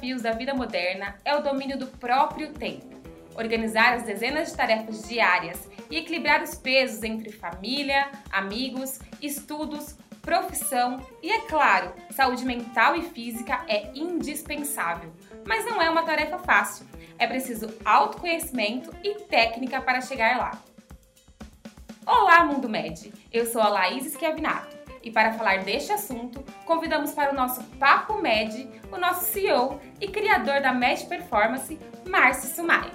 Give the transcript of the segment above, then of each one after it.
desafios da vida moderna é o domínio do próprio tempo. Organizar as dezenas de tarefas diárias e equilibrar os pesos entre família, amigos, estudos, profissão e, é claro, saúde mental e física é indispensável. Mas não é uma tarefa fácil. É preciso autoconhecimento e técnica para chegar lá. Olá, Mundo Med! Eu sou a Laís Schiavinato e para falar deste assunto, convidamos para o nosso Papo Med o nosso CEO e criador da Med Performance, Márcio Sumai.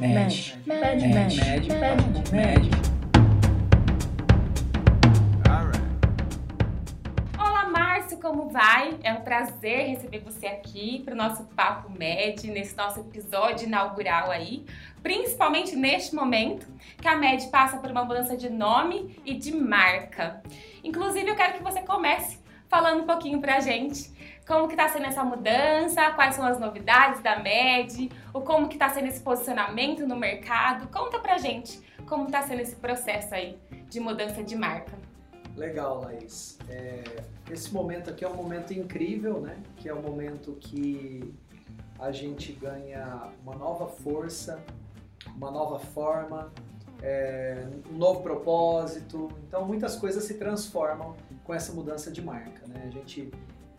Med, Med, Med, Med, Med, Med. Olá, como vai? É um prazer receber você aqui para o nosso Papo Med, nesse nosso episódio inaugural aí, principalmente neste momento que a Med passa por uma mudança de nome e de marca. Inclusive, eu quero que você comece falando um pouquinho pra gente como que tá sendo essa mudança, quais são as novidades da MED, o como que tá sendo esse posicionamento no mercado. Conta pra gente como tá sendo esse processo aí de mudança de marca. Legal, Laís. É, esse momento aqui é um momento incrível, né? Que é o um momento que a gente ganha uma nova força, uma nova forma, é, um novo propósito. Então, muitas coisas se transformam com essa mudança de marca. Né? A gente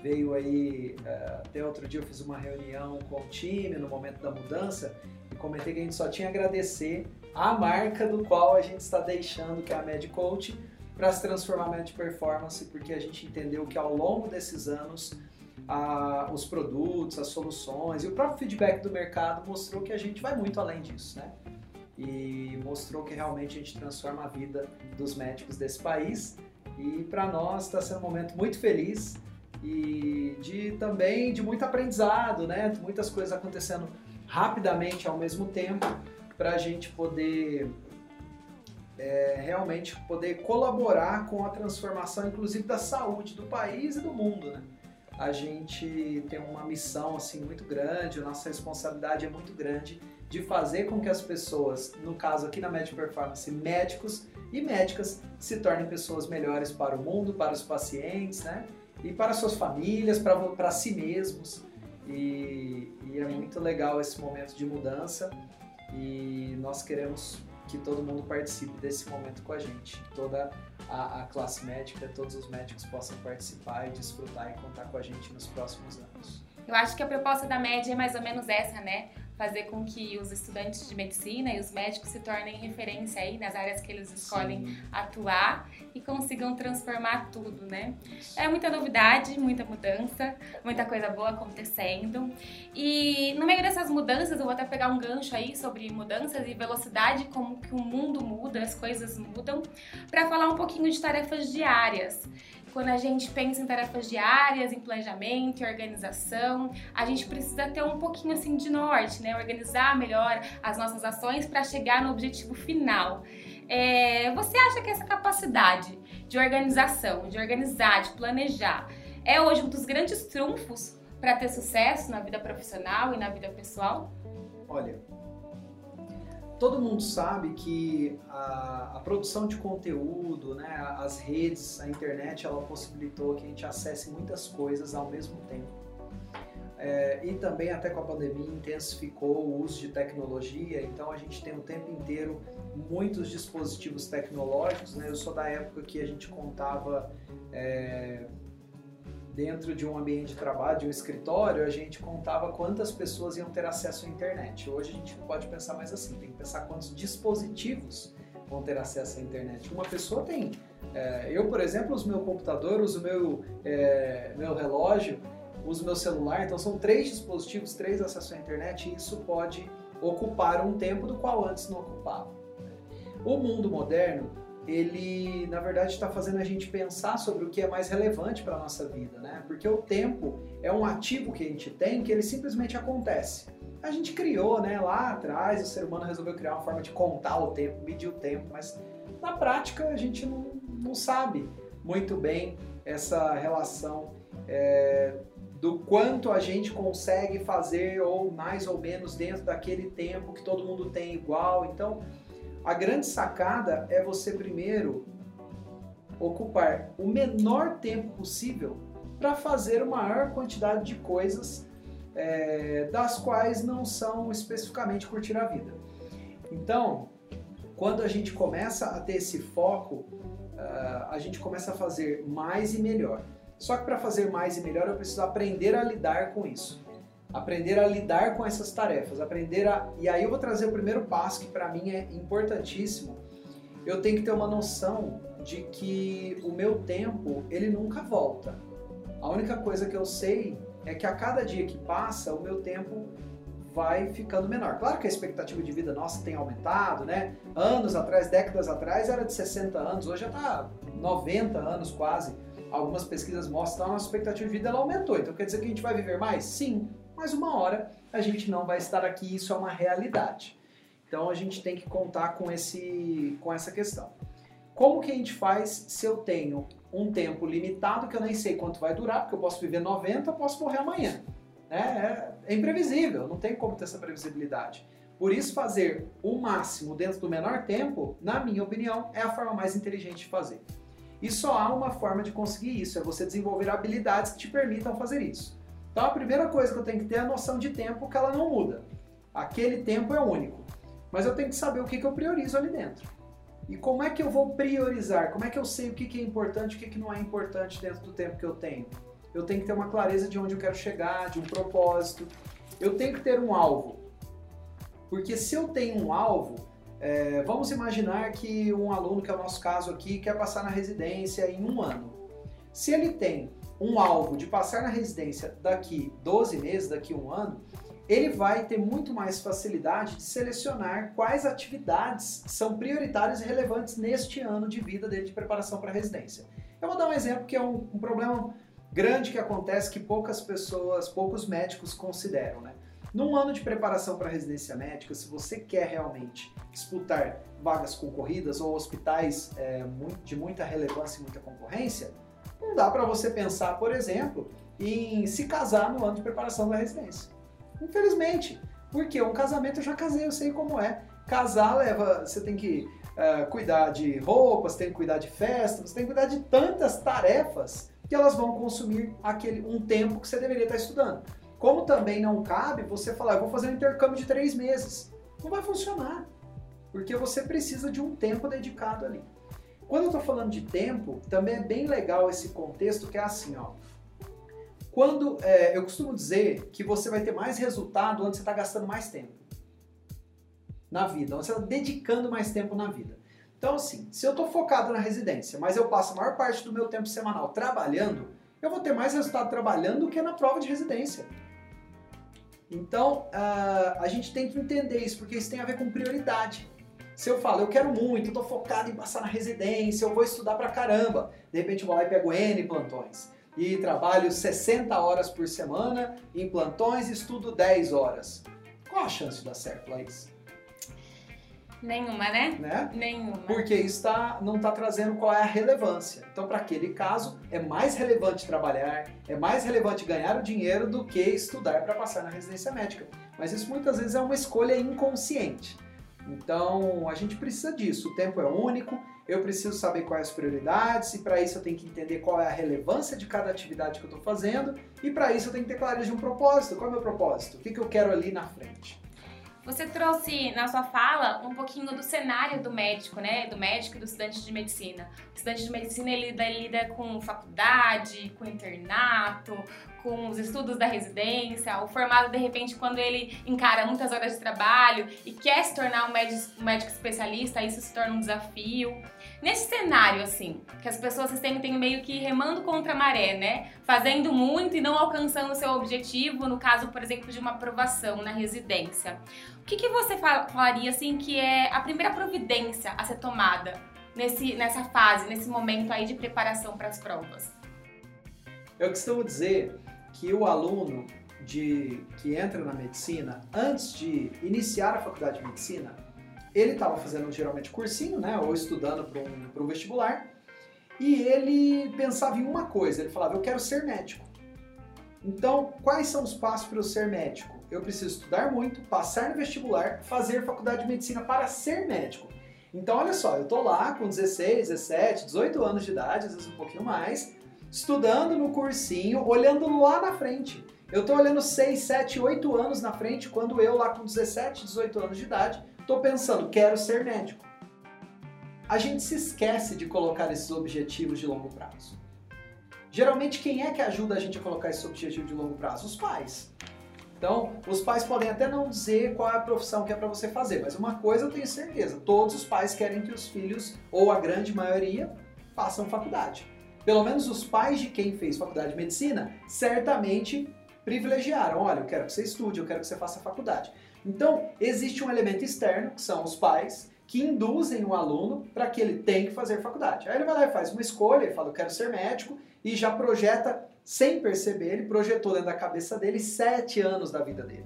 veio aí, é, até outro dia eu fiz uma reunião com o time no momento da mudança e comentei que a gente só tinha a agradecer a marca do qual a gente está deixando, que é a MedCoach, para se transformar em performance, porque a gente entendeu que ao longo desses anos a, os produtos, as soluções e o próprio feedback do mercado mostrou que a gente vai muito além disso, né? E mostrou que realmente a gente transforma a vida dos médicos desse país. E para nós está sendo um momento muito feliz e de também de muito aprendizado, né? Muitas coisas acontecendo rapidamente ao mesmo tempo para a gente poder é, realmente poder colaborar com a transformação, inclusive da saúde do país e do mundo, né? A gente tem uma missão assim muito grande, a nossa responsabilidade é muito grande de fazer com que as pessoas, no caso aqui na Med Performance, médicos e médicas, se tornem pessoas melhores para o mundo, para os pacientes, né? E para suas famílias, para, para si mesmos. E, e é muito legal esse momento de mudança e nós queremos que todo mundo participe desse momento com a gente. Toda a, a, classe médica, todos os médicos possam participar e desfrutar e contar com a gente nos próximos anos. Eu acho que a proposta da média é mais ou menos essa, né? Fazer com que os estudantes de medicina e os médicos se tornem referência aí nas áreas que eles escolhem Sim. atuar e consigam transformar tudo, né? É muita novidade, muita mudança, muita coisa boa acontecendo. E no meio dessas mudanças, eu vou até pegar um gancho aí sobre mudanças e velocidade, como que o mundo muda, as coisas mudam, para falar um pouquinho de tarefas diárias quando a gente pensa em tarefas diárias, em planejamento, em organização, a gente precisa ter um pouquinho assim de norte, né? Organizar melhor as nossas ações para chegar no objetivo final. É, você acha que essa capacidade de organização, de organizar, de planejar, é hoje um dos grandes trunfos para ter sucesso na vida profissional e na vida pessoal? Olha, todo mundo sabe que a, a, produção de conteúdo, né, as redes, a internet, ela possibilitou que a gente acesse muitas coisas ao mesmo tempo. É, e também até com a pandemia intensificou o uso de tecnologia, então a gente tem o tempo inteiro muitos dispositivos tecnológicos. Né? Eu sou da época que a gente contava é, dentro de um ambiente de trabalho, de um escritório, a gente contava quantas pessoas iam ter acesso à internet. Hoje a gente não pode pensar mais assim, tem que pensar quantos dispositivos vão ter acesso à internet. Uma pessoa tem. É, eu, por exemplo, uso meu computador, uso meu, é, meu relógio, uso meu celular, então são três dispositivos, três acessos à internet e isso pode ocupar um tempo do qual antes não ocupava. O mundo moderno ele na verdade está fazendo a gente pensar sobre o que é mais relevante para a nossa vida, né? Porque o tempo é um ativo que a gente tem que ele simplesmente acontece. A gente criou, né, lá atrás, o ser humano resolveu criar uma forma de contar o tempo, medir o tempo, mas na prática a gente não, não sabe muito bem essa relação é, do quanto a gente consegue fazer ou mais ou menos dentro daquele tempo que todo mundo tem igual. Então, a grande sacada é você primeiro ocupar o menor tempo possível para fazer uma maior quantidade de coisas é, das quais não são especificamente curtir a vida. Então, quando a gente começa a ter esse foco, uh, a gente começa a fazer mais e melhor. Só que para fazer mais e melhor eu preciso aprender a lidar com isso. Aprender a lidar com essas tarefas, aprender a. E aí eu vou trazer o primeiro passo que para mim é importantíssimo. Eu tenho que ter uma noção de que o meu tempo ele nunca volta. A única coisa que eu sei é que a cada dia que passa o meu tempo vai ficando menor. Claro que a expectativa de vida nossa tem aumentado, né? Anos atrás, décadas atrás, era de 60 anos, hoje já está 90 anos quase. Algumas pesquisas mostram que a nossa expectativa de vida ela aumentou. Então quer dizer que a gente vai viver mais? Sim, mas uma hora a gente não vai estar aqui, isso é uma realidade. Então a gente tem que contar com, esse, com essa questão. Como que a gente faz se eu tenho um tempo limitado que eu nem sei quanto vai durar, porque eu posso viver 90, eu posso morrer amanhã. É, é, é imprevisível, não tem como ter essa previsibilidade. Por isso, fazer o máximo dentro do menor tempo, na minha opinião, é a forma mais inteligente de fazer. E só há uma forma de conseguir isso, é você desenvolver habilidades que te permitam fazer isso. Então, a primeira coisa que eu tenho que ter é a noção de tempo que ela não muda. Aquele tempo é único. Mas eu tenho que saber o que, que eu priorizo ali dentro. E como é que eu vou priorizar? Como é que eu sei o que, que é importante e o que, que não é importante dentro do tempo que eu tenho? eu tenho que ter uma clareza de onde eu quero chegar, de um propósito. Eu tenho que ter um alvo. Porque se eu tenho um alvo, é, vamos imaginar que um aluno, que é o nosso caso aqui, quer passar na residência em um ano. Se ele tem um alvo de passar na residência daqui 12 meses, daqui um ano, ele vai ter muito mais facilidade de selecionar quais atividades são prioritárias e relevantes neste ano de vida dele de preparação para a residência. Eu vou dar um exemplo que é um, um problema grande que acontece que poucas pessoas, poucos médicos consideram, né? Num ano de preparação para residência médica, se você quer realmente disputar vagas concorridas ou hospitais é, de muita relevância e muita concorrência, não dá para você pensar, por exemplo, em se casar no ano de preparação da residência. Infelizmente, porque um casamento eu já casei, eu sei como é. Casar leva, você tem que uh, cuidar de roupas, tem que cuidar de festas, tem que cuidar de tantas tarefas que elas vão consumir aquele um tempo que você deveria estar estudando. Como também não cabe você falar, eu vou fazer um intercâmbio de três meses. Não vai funcionar, porque você precisa de um tempo dedicado ali. Quando eu estou falando de tempo, também é bem legal esse contexto que é assim, ó. Quando é, eu costumo dizer que você vai ter mais resultado onde você está gastando mais tempo na vida, onde você está dedicando mais tempo na vida. Então, assim, se eu estou focado na residência, mas eu passo a maior parte do meu tempo semanal trabalhando, eu vou ter mais resultado trabalhando do que na prova de residência. Então, uh, a gente tem que entender isso, porque isso tem a ver com prioridade. Se eu falo, eu quero muito, estou focado em passar na residência, eu vou estudar pra caramba. De repente eu vou lá e pego N plantões. E trabalho 60 horas por semana em plantões e estudo 10 horas. Qual a chance de dar certo, Laís? Nenhuma, né? né? Nenhuma. Porque isso tá, não está trazendo qual é a relevância. Então, para aquele caso, é mais relevante trabalhar, é mais relevante ganhar o dinheiro do que estudar para passar na residência médica. Mas isso muitas vezes é uma escolha inconsciente. Então, a gente precisa disso. O tempo é único, eu preciso saber quais as prioridades, e para isso eu tenho que entender qual é a relevância de cada atividade que eu estou fazendo, e para isso eu tenho que ter clareza de um propósito. Qual é o meu propósito? O que, que eu quero ali na frente? Você trouxe na sua fala um pouquinho do cenário do médico, né? Do médico e do estudante de medicina. O estudante de medicina ele lida, lida com faculdade, com internato, com os estudos da residência, o formado de repente quando ele encara muitas horas de trabalho e quer se tornar um médico, um médico especialista, isso se torna um desafio. Nesse cenário, assim, que as pessoas se sentem meio que remando contra a maré, né? Fazendo muito e não alcançando o seu objetivo, no caso, por exemplo, de uma aprovação na residência. O que, que você falaria, assim, que é a primeira providência a ser tomada nesse, nessa fase, nesse momento aí de preparação para as provas? Eu costumo dizer que o aluno de, que entra na medicina, antes de iniciar a faculdade de medicina, ele estava fazendo geralmente cursinho, né, ou estudando para um, um vestibular, e ele pensava em uma coisa, ele falava, eu quero ser médico. Então, quais são os passos para eu ser médico? Eu preciso estudar muito, passar no vestibular, fazer faculdade de medicina para ser médico. Então, olha só, eu tô lá com 16, 17, 18 anos de idade, às vezes um pouquinho mais, estudando no cursinho, olhando lá na frente. Eu estou olhando 6, 7, 8 anos na frente, quando eu lá com 17, 18 anos de idade, estou pensando, quero ser médico. A gente se esquece de colocar esses objetivos de longo prazo. Geralmente, quem é que ajuda a gente a colocar esse objetivo de longo prazo? Os pais. Então, os pais podem até não dizer qual é a profissão que é para você fazer, mas uma coisa eu tenho certeza: todos os pais querem que os filhos, ou a grande maioria, façam faculdade. Pelo menos os pais de quem fez faculdade de medicina certamente privilegiaram. Olha, eu quero que você estude, eu quero que você faça faculdade. Então, existe um elemento externo, que são os pais, que induzem o aluno para que ele tenha que fazer faculdade. Aí ele vai lá e faz uma escolha, ele fala, eu quero ser médico, e já projeta, sem perceber, ele projetou dentro da cabeça dele sete anos da vida dele.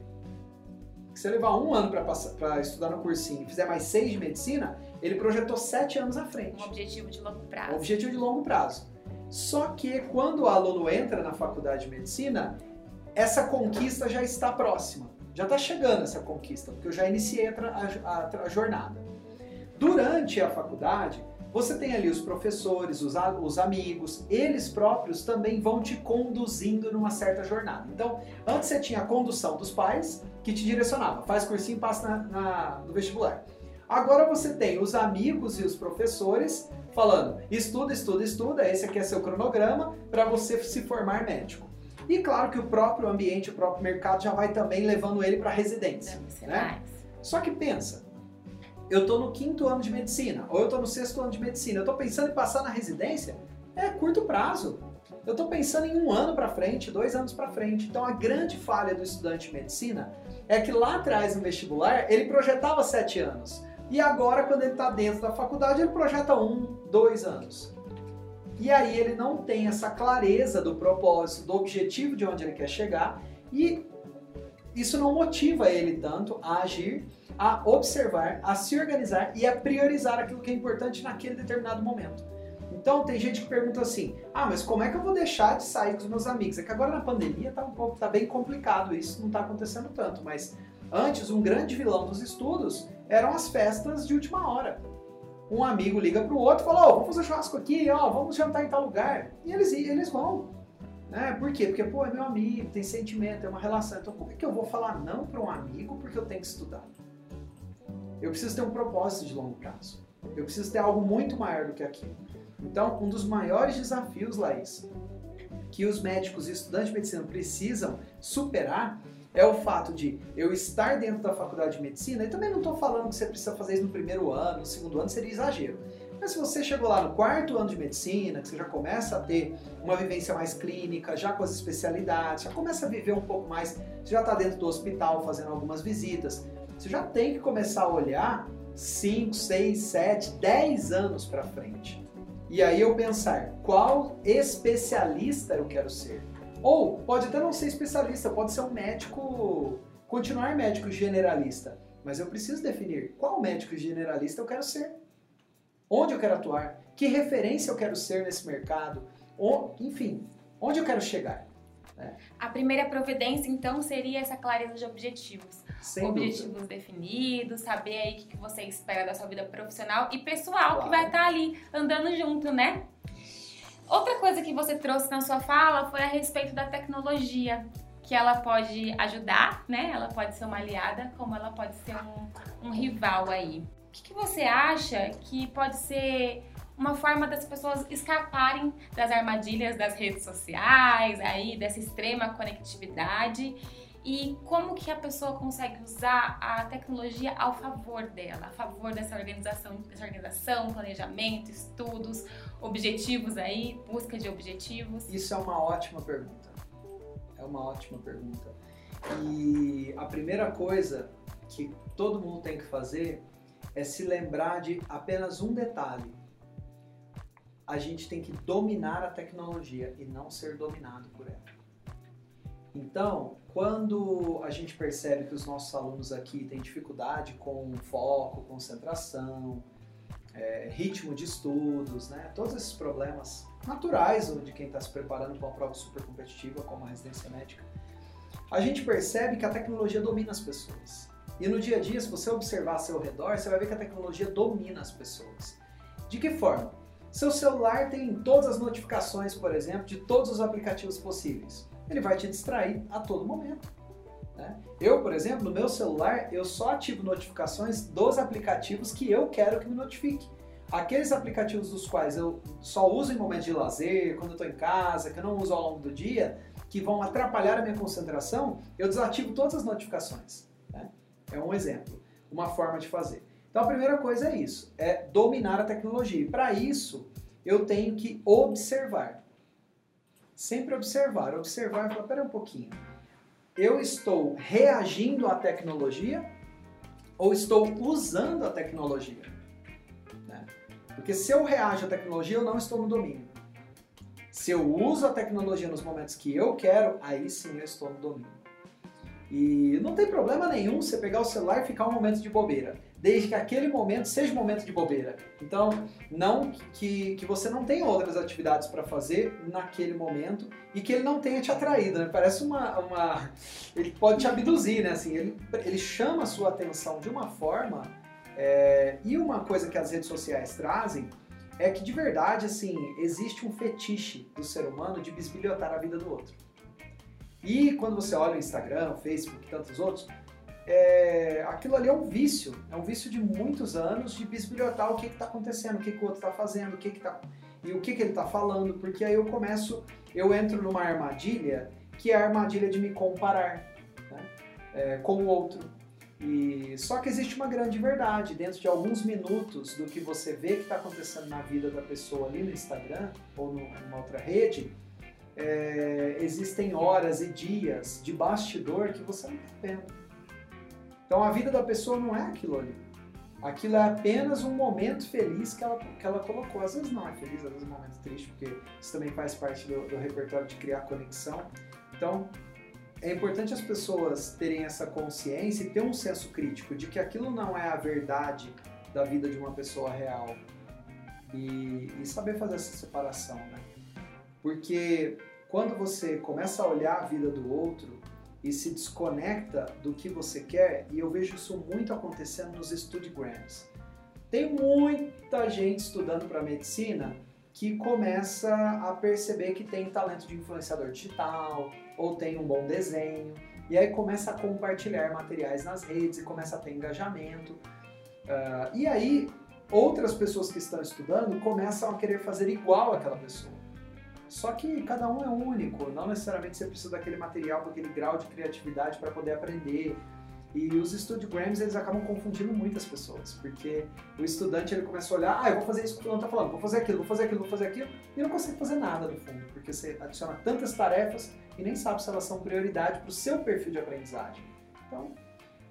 Se você levar um ano para estudar no cursinho e fizer mais seis de medicina, ele projetou sete anos à frente. Um objetivo de longo prazo. Um objetivo de longo prazo. Só que quando o aluno entra na faculdade de medicina, essa conquista já está próxima. Já está chegando essa conquista, porque eu já iniciei a, a, a jornada. Durante a faculdade, você tem ali os professores, os, os, amigos, eles próprios também vão te conduzindo numa certa jornada. Então, antes você tinha a condução dos pais, que te direcionava, faz cursinho e passa na, na, no vestibular. Agora você tem os amigos e os professores falando, estuda, estuda, estuda, esse aqui é seu cronograma para você se formar médico. E claro que o próprio ambiente, o próprio mercado já vai também levando ele para residência. Né? Só que pensa, eu estou no quinto ano de medicina, ou eu estou no sexto ano de medicina, eu estou pensando em passar na residência, é curto prazo. Eu estou pensando em um ano para frente, dois anos para frente. Então a grande falha do estudante de medicina é que lá atrás no vestibular ele projetava sete anos. E agora, quando ele está dentro da faculdade, ele projeta um, dois anos. E aí ele não tem essa clareza do propósito, do objetivo de onde ele quer chegar e isso não motiva ele tanto a agir, a observar, a se organizar e a priorizar aquilo que é importante naquele determinado momento. Então tem gente que pergunta assim: "Ah, mas como é que eu vou deixar de sair com os meus amigos?" É que agora na pandemia tá um pouco tá bem complicado, isso não está acontecendo tanto, mas antes um grande vilão dos estudos eram as festas de última hora um amigo liga para o outro e fala, ó, oh, vamos fazer churrasco aqui, ó, vamos jantar em tal lugar. E eles, eles vão. Né? Por quê? Porque, pô, é meu amigo, tem sentimento, é uma relação. Então, como é que eu vou falar não para um amigo porque eu tenho que estudar? Eu preciso ter um propósito de longo prazo. Eu preciso ter algo muito maior do que aquilo. Então, um dos maiores desafios, Laís, que os médicos e estudantes de medicina precisam superar é o fato de eu estar dentro da faculdade de medicina, e também não estou falando que você precisa fazer isso no primeiro ano, no segundo ano, seria exagero. Mas se você chegou lá no quarto ano de medicina, que você já começa a ter uma vivência mais clínica, já com as especialidades, já começa a viver um pouco mais, você já está dentro do hospital fazendo algumas visitas, você já tem que começar a olhar 5, 6, 7, 10 anos para frente. E aí eu pensar, qual especialista eu quero ser? Ou pode até não ser especialista, pode ser um médico, continuar médico generalista. Mas eu preciso definir qual médico generalista eu quero ser. Onde eu quero atuar? Que referência eu quero ser nesse mercado? Ou, enfim, onde eu quero chegar? Né? A primeira providência, então, seria essa clareza de objetivos. Sem objetivos dúvida. definidos, saber aí o que você espera da sua vida profissional e pessoal claro. que vai estar ali andando junto, né? Outra coisa que você trouxe na sua fala foi a respeito da tecnologia, que ela pode ajudar, né? Ela pode ser uma aliada, como ela pode ser um, um rival aí. O que, que você acha que pode ser uma forma das pessoas escaparem das armadilhas das redes sociais, aí dessa extrema conectividade e como que a pessoa consegue usar a tecnologia ao favor dela, a favor dessa organização, dessa organização, planejamento, estudos, objetivos aí, busca de objetivos? Isso é uma ótima pergunta. É uma ótima pergunta. E a primeira coisa que todo mundo tem que fazer é se lembrar de apenas um detalhe. A gente tem que dominar a tecnologia e não ser dominado por ela. Então, quando a gente percebe que os nossos alunos aqui têm dificuldade com foco, concentração, é, ritmo de estudos, né? todos esses problemas naturais de quem está se preparando para uma prova super competitiva como a residência médica, a gente percebe que a tecnologia domina as pessoas. E no dia a dia, se você observar ao seu redor, você vai ver que a tecnologia domina as pessoas. De que forma? Seu celular tem todas as notificações, por exemplo, de todos os aplicativos possíveis. Ele vai te distrair a todo momento. Né? Eu, por exemplo, no meu celular, eu só ativo notificações dos aplicativos que eu quero que me notifique. Aqueles aplicativos dos quais eu só uso em momentos de lazer, quando eu estou em casa, que eu não uso ao longo do dia, que vão atrapalhar a minha concentração, eu desativo todas as notificações. Né? É um exemplo, uma forma de fazer. Então a primeira coisa é isso, é dominar a tecnologia. E para isso, eu tenho que observar. Sempre observar, observar e falar, pera um pouquinho. Eu estou reagindo à tecnologia ou estou usando a tecnologia? Né? Porque se eu reajo à tecnologia, eu não estou no domínio. Se eu uso a tecnologia nos momentos que eu quero, aí sim eu estou no domínio. E não tem problema nenhum você pegar o celular e ficar um momento de bobeira desde que aquele momento seja um momento de bobeira. Então, não que, que você não tenha outras atividades para fazer naquele momento e que ele não tenha te atraído, né? Parece uma, uma... ele pode te abduzir, né? Assim, ele, ele chama a sua atenção de uma forma é... e uma coisa que as redes sociais trazem é que de verdade, assim, existe um fetiche do ser humano de bisbilhotar a vida do outro. E quando você olha o Instagram, o Facebook e tantos outros, é, aquilo ali é um vício, é um vício de muitos anos de bisbilhotar o que está acontecendo, o que, que, o outro está fazendo, o que, que tá, e o que, que ele está falando, porque aí eu começo, eu entro numa armadilha que é a armadilha de me comparar né, é, com o outro. E só que existe uma grande verdade dentro de alguns minutos do que você vê que está acontecendo na vida da pessoa ali no Instagram ou numa outra rede, é, existem horas e dias de bastidor que você não está vendo. Então a vida da pessoa não é aquilo ali. Aquilo é apenas um momento feliz que ela, que ela colocou. Às vezes não é feliz, às vezes é um momento triste, porque isso também faz parte do, do repertório de criar conexão. Então é importante as pessoas terem essa consciência e ter um senso crítico de que aquilo não é a verdade da vida de uma pessoa real. E, e saber fazer essa separação, né? Porque quando você começa a olhar a vida do outro, e se desconecta do que você quer, e eu vejo isso muito acontecendo nos Studiograms. Tem muita gente estudando para medicina que começa a perceber que tem talento de influenciador digital ou tem um bom desenho e aí começa a compartilhar materiais nas redes e começa a ter engajamento. Uh, e aí outras pessoas que estão estudando começam a querer fazer igual aquela pessoa. Só que cada um é único, não necessariamente você precisa daquele material com aquele grau de criatividade para poder aprender. E os Studgrams eles acabam confundindo muitas pessoas, porque o estudante ele começa a olhar, ah, eu vou fazer isso que o fulano está falando, vou fazer aquilo, vou fazer aquilo, vou fazer aquilo, e não consegue fazer nada no fundo, porque você adiciona tantas tarefas e nem sabe se elas são prioridade para o seu perfil de aprendizagem. Então,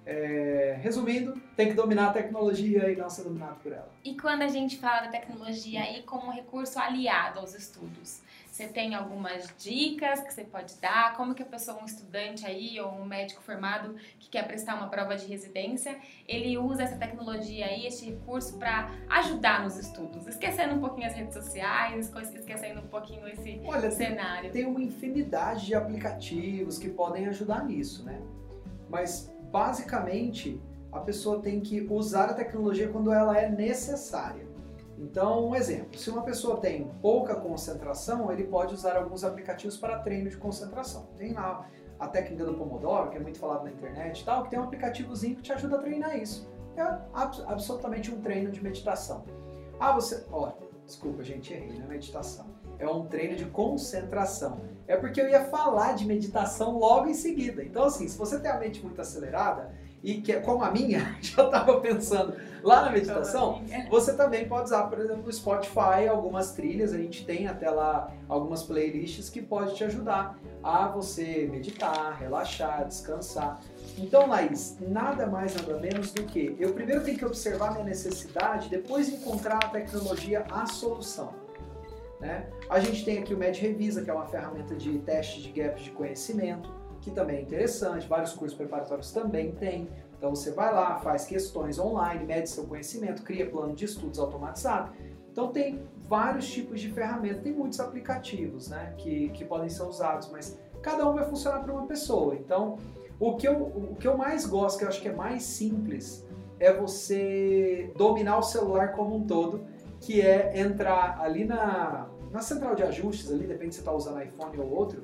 é, resumindo, tem que dominar a tecnologia e não ser dominado por ela. E quando a gente fala da tecnologia aí como recurso aliado aos estudos, você tem algumas dicas que você pode dar? Como que a pessoa, um estudante aí ou um médico formado que quer prestar uma prova de residência, ele usa essa tecnologia aí, esse recurso para ajudar nos estudos, esquecendo um pouquinho as redes sociais, esquecendo um pouquinho esse Olha, cenário. Tem uma infinidade de aplicativos que podem ajudar nisso, né? Mas basicamente a pessoa tem que usar a tecnologia quando ela é necessária. Então, um exemplo, se uma pessoa tem pouca concentração, ele pode usar alguns aplicativos para treino de concentração. Tem lá a técnica do Pomodoro, que é muito falado na internet e tal, que tem um aplicativozinho que te ajuda a treinar isso. É absolutamente um treino de meditação. Ah, você... Ó, desculpa, gente, errei, não é meditação. É um treino de concentração. É porque eu ia falar de meditação logo em seguida. Então, assim, se você tem a mente muito acelerada, e que como a minha, já estava pensando lá na meditação, você também pode usar, por exemplo, o Spotify, algumas trilhas, a gente tem até lá algumas playlists que pode te ajudar a você meditar, relaxar, descansar. Então, Laís, nada mais nada menos do que eu primeiro tenho que observar minha necessidade, depois encontrar a tecnologia a solução. Né? A gente tem aqui o Med Revisa, que é uma ferramenta de teste de gaps de conhecimento que também é interessante, vários cursos preparatórios também tem. Então você vai lá, faz questões online, mede seu conhecimento, cria plano de estudos automatizado. Então tem vários tipos de ferramentas, tem muitos aplicativos né, que, que podem ser usados, mas cada um vai funcionar para uma pessoa. Então o que, eu, o que eu mais gosto, que eu acho que é mais simples, é você dominar o celular como um todo que é entrar ali na, na central de ajustes, ali, depende se você está usando iPhone ou outro,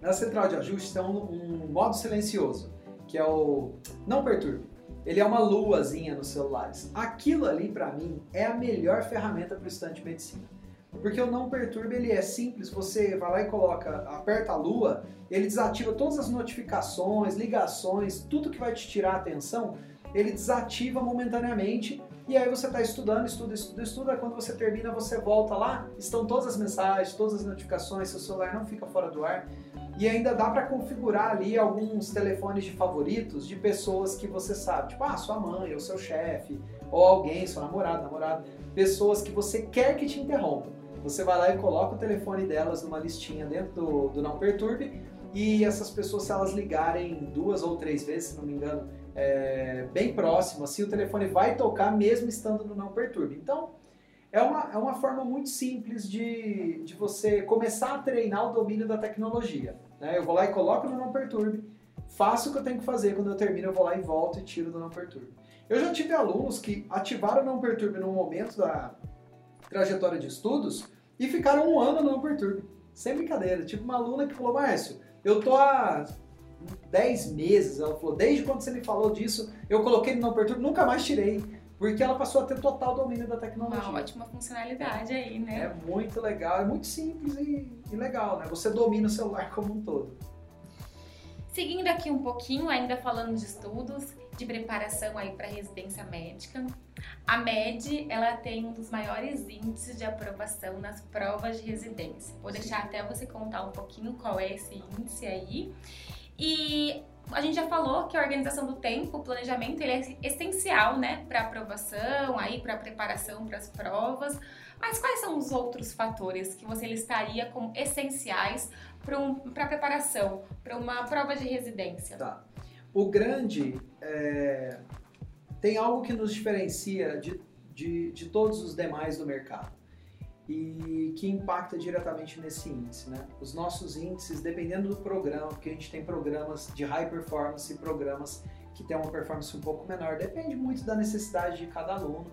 na central de ajustes tem um, um modo silencioso, que é o não perturbe. Ele é uma luazinha nos celulares. Aquilo ali, para mim, é a melhor ferramenta para o estudante de medicina. Porque o não perturbe ele é simples, você vai lá e coloca, aperta a lua, ele desativa todas as notificações, ligações, tudo que vai te tirar a atenção, ele desativa momentaneamente e aí você está estudando, estuda, estuda, estuda, quando você termina você volta lá, estão todas as mensagens, todas as notificações, seu celular não fica fora do ar. E ainda dá para configurar ali alguns telefones de favoritos de pessoas que você sabe, tipo, ah, sua mãe, ou seu chefe, ou alguém, seu namorado, namorada, pessoas que você quer que te interrompam. Você vai lá e coloca o telefone delas numa listinha dentro do, do Não Perturbe e essas pessoas, se elas ligarem duas ou três vezes, se não me engano, é, bem próximo, assim, o telefone vai tocar mesmo estando no Não Perturbe. Então, é uma, é uma forma muito simples de, de você começar a treinar o domínio da tecnologia. Né? Eu vou lá e coloco no Não Perturbe, faço o que eu tenho que fazer, quando eu termino eu vou lá e volto e tiro do Não Perturbe. Eu já tive alunos que ativaram o Não Perturbe num momento da trajetória de estudos e ficaram um ano no Não Perturbe. Sem brincadeira. Tipo uma aluna que falou, Márcio, eu tô há 10 meses, ela falou, desde quando você me falou disso, eu coloquei no Não Perturbe, nunca mais tirei. Porque ela passou a ter total domínio da tecnologia. Uma ótima funcionalidade aí, né? É muito legal, é muito simples e, e legal, né? Você domina o celular como um todo. Seguindo aqui um pouquinho, ainda falando de estudos, de preparação aí para residência médica, a MED ela tem um dos maiores índices de aprovação nas provas de residência. Vou deixar até você contar um pouquinho qual é esse índice aí. E a gente já falou que a organização do tempo, o planejamento, ele é essencial, né, para aprovação, aí para preparação para as provas. Mas quais são os outros fatores que você listaria como essenciais para um, a preparação para uma prova de residência? Tá. O grande é, tem algo que nos diferencia de, de, de todos os demais do mercado e que impacta diretamente nesse índice. Né? Os nossos índices, dependendo do programa, porque a gente tem programas de high performance e programas que têm uma performance um pouco menor, depende muito da necessidade de cada aluno,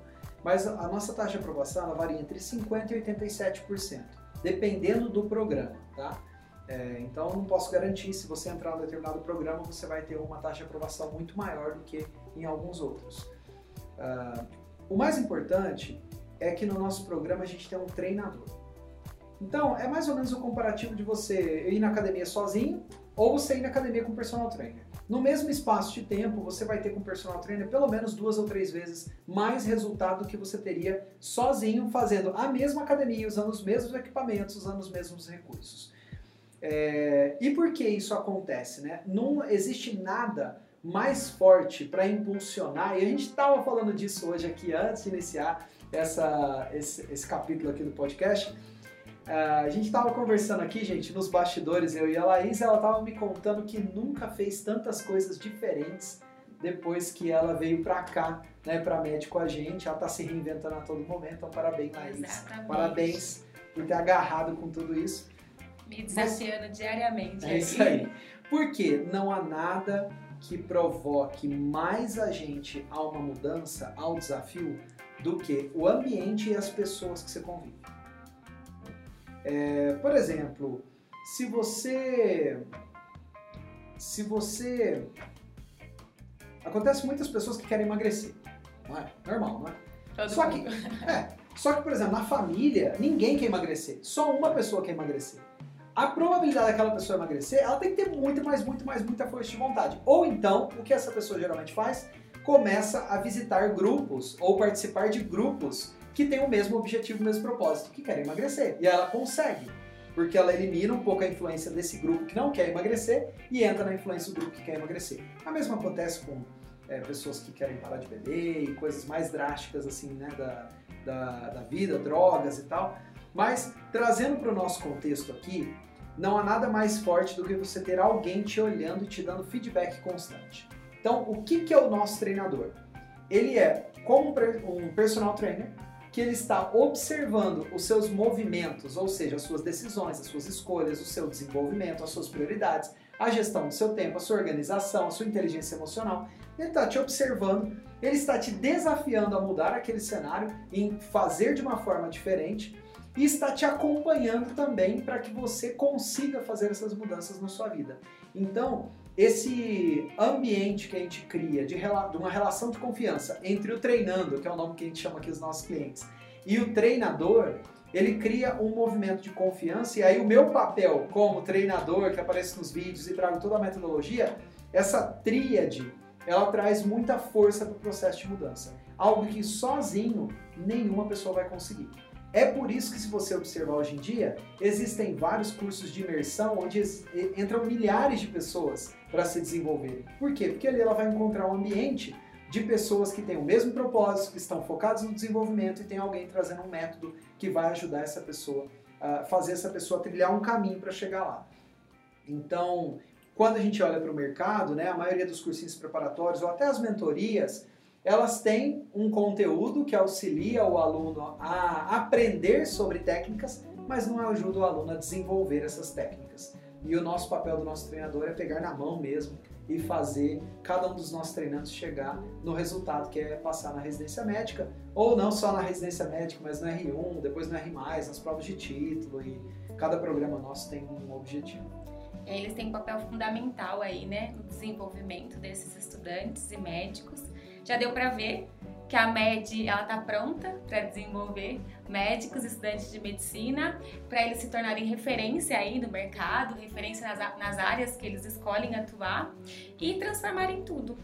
mas a nossa taxa de aprovação ela varia entre 50% e 87%, dependendo do programa. Tá? É, então, não posso garantir se você entrar em um determinado programa, você vai ter uma taxa de aprovação muito maior do que em alguns outros. Uh, o mais importante é que no nosso programa a gente tem um treinador. Então, é mais ou menos o comparativo de você ir na academia sozinho ou você ir na academia com personal trainer. No mesmo espaço de tempo, você vai ter com personal trainer pelo menos duas ou três vezes mais resultado do que você teria sozinho fazendo a mesma academia, usando os mesmos equipamentos, usando os mesmos recursos. É... E por que isso acontece? Né? Não existe nada mais forte para impulsionar, e a gente estava falando disso hoje aqui antes de iniciar essa, esse, esse capítulo aqui do podcast. Uh, a gente estava conversando aqui, gente, nos bastidores, eu e a Laís, ela estava me contando que nunca fez tantas coisas diferentes depois que ela veio para cá, né, para médico a gente. Ela está se reinventando a todo momento, então parabéns, Laís. Exatamente. Parabéns por ter agarrado com tudo isso. Me desafiando Mas, diariamente. É isso aí. Porque não há nada que provoque mais a gente a uma mudança, ao desafio, do que o ambiente e as pessoas que você convive. É, por exemplo, se você. Se você. Acontece muitas pessoas que querem emagrecer. Não é? Normal, não é? Todo só mundo. que, é, só que, por exemplo, na família, ninguém quer emagrecer. Só uma pessoa quer emagrecer. A probabilidade daquela pessoa emagrecer, ela tem que ter muita, mais, muito, mais, muita força de vontade. Ou então, o que essa pessoa geralmente faz? Começa a visitar grupos ou participar de grupos que têm o mesmo objetivo, o mesmo propósito, que querem emagrecer. E ela consegue, porque ela elimina um pouco a influência desse grupo que não quer emagrecer e entra na influência do grupo que quer emagrecer. A mesma acontece com é, pessoas que querem parar de beber e coisas mais drásticas assim, né, da, da, da vida, drogas e tal. Mas trazendo para o nosso contexto aqui, não há nada mais forte do que você ter alguém te olhando e te dando feedback constante. Então, o que, que é o nosso treinador? Ele é como um personal trainer que ele está observando os seus movimentos, ou seja, as suas decisões, as suas escolhas, o seu desenvolvimento, as suas prioridades, a gestão do seu tempo, a sua organização, a sua inteligência emocional. Ele está te observando, ele está te desafiando a mudar aquele cenário, em fazer de uma forma diferente e está te acompanhando também para que você consiga fazer essas mudanças na sua vida. Então, esse ambiente que a gente cria de, uma relação de confiança entre o treinando, que é o nome que a gente chama aqui os nossos clientes, e o treinador, ele cria um movimento de confiança e aí o meu papel como treinador que aparece nos vídeos e trago toda a metodologia, essa tríade, ela traz muita força para o processo de mudança. Algo que sozinho nenhuma pessoa vai conseguir. É por isso que, se você observar hoje em dia, existem vários cursos de imersão onde entram milhares de pessoas para se desenvolverem. Por quê? Porque ali ela vai encontrar um ambiente de pessoas que têm o mesmo propósito, que estão focados no desenvolvimento e tem alguém trazendo um método que vai ajudar essa pessoa a fazer essa pessoa trilhar um caminho para chegar lá. Então, quando a gente olha para o mercado, né, a maioria dos cursinhos preparatórios ou até as mentorias, elas têm um conteúdo que auxilia o aluno a aprender sobre técnicas, mas não ajuda o aluno a desenvolver essas técnicas. E o nosso papel do nosso treinador é pegar na mão mesmo e fazer cada um dos nossos treinantes chegar no resultado que é passar na residência médica, ou não só na residência médica, mas no R1, depois no R+, nas provas de título e cada programa nosso tem um objetivo. Eles têm um papel fundamental aí, né, no desenvolvimento desses estudantes e médicos já deu para ver que a MED ela está pronta para desenvolver médicos, estudantes de medicina, para eles se tornarem referência aí no mercado, referência nas, nas áreas que eles escolhem atuar e transformarem tudo.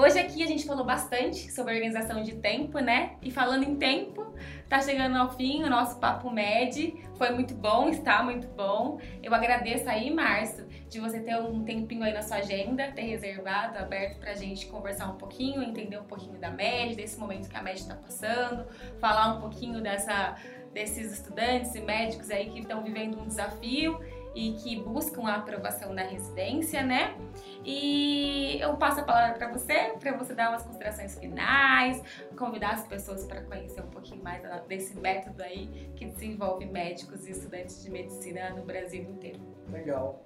Hoje aqui a gente falou bastante sobre organização de tempo, né? E falando em tempo, tá chegando ao fim o nosso Papo Med. Foi muito bom, está muito bom. Eu agradeço aí, Márcio, de você ter um tempinho aí na sua agenda, ter reservado, aberto pra gente conversar um pouquinho, entender um pouquinho da MED, desse momento que a MED está passando, falar um pouquinho dessa, desses estudantes e médicos aí que estão vivendo um desafio e que buscam a aprovação da residência, né? E eu passo a palavra para você, para você dar umas considerações finais, convidar as pessoas para conhecer um pouquinho mais desse método aí que desenvolve médicos e estudantes de medicina no Brasil inteiro. Legal.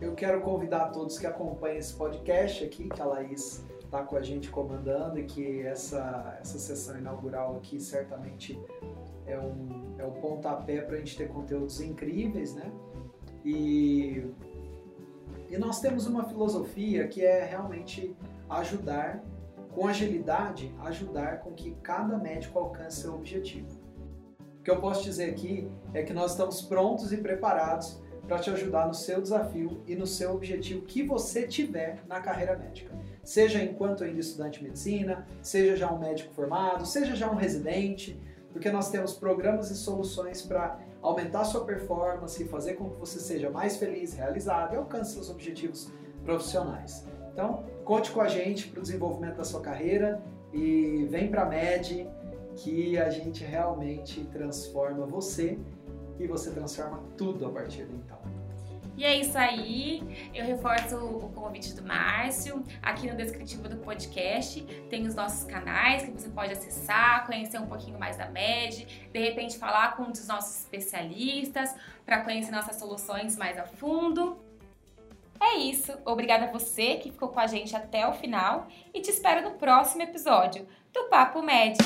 Eu quero convidar todos que acompanham esse podcast aqui, que a Laís está com a gente comandando e que essa, essa sessão inaugural aqui certamente é um, é um pontapé para a gente ter conteúdos incríveis, né? E, e nós temos uma filosofia que é realmente ajudar, com agilidade, ajudar com que cada médico alcance seu objetivo. O que eu posso dizer aqui é que nós estamos prontos e preparados para te ajudar no seu desafio e no seu objetivo que você tiver na carreira médica. Seja enquanto ainda estudante de medicina, seja já um médico formado, seja já um residente, porque nós temos programas e soluções para aumentar sua performance fazer com que você seja mais feliz, realizado e alcance seus objetivos profissionais. Então, conte com a gente para o desenvolvimento da sua carreira e vem para a MED que a gente realmente transforma você e você transforma tudo a partir de então. E é isso aí. Eu reforço o convite do Márcio. Aqui no descritivo do podcast tem os nossos canais que você pode acessar, conhecer um pouquinho mais da MED, de repente falar com um dos nossos especialistas para conhecer nossas soluções mais a fundo. É isso. Obrigada a você que ficou com a gente até o final e te espero no próximo episódio do Papo MED.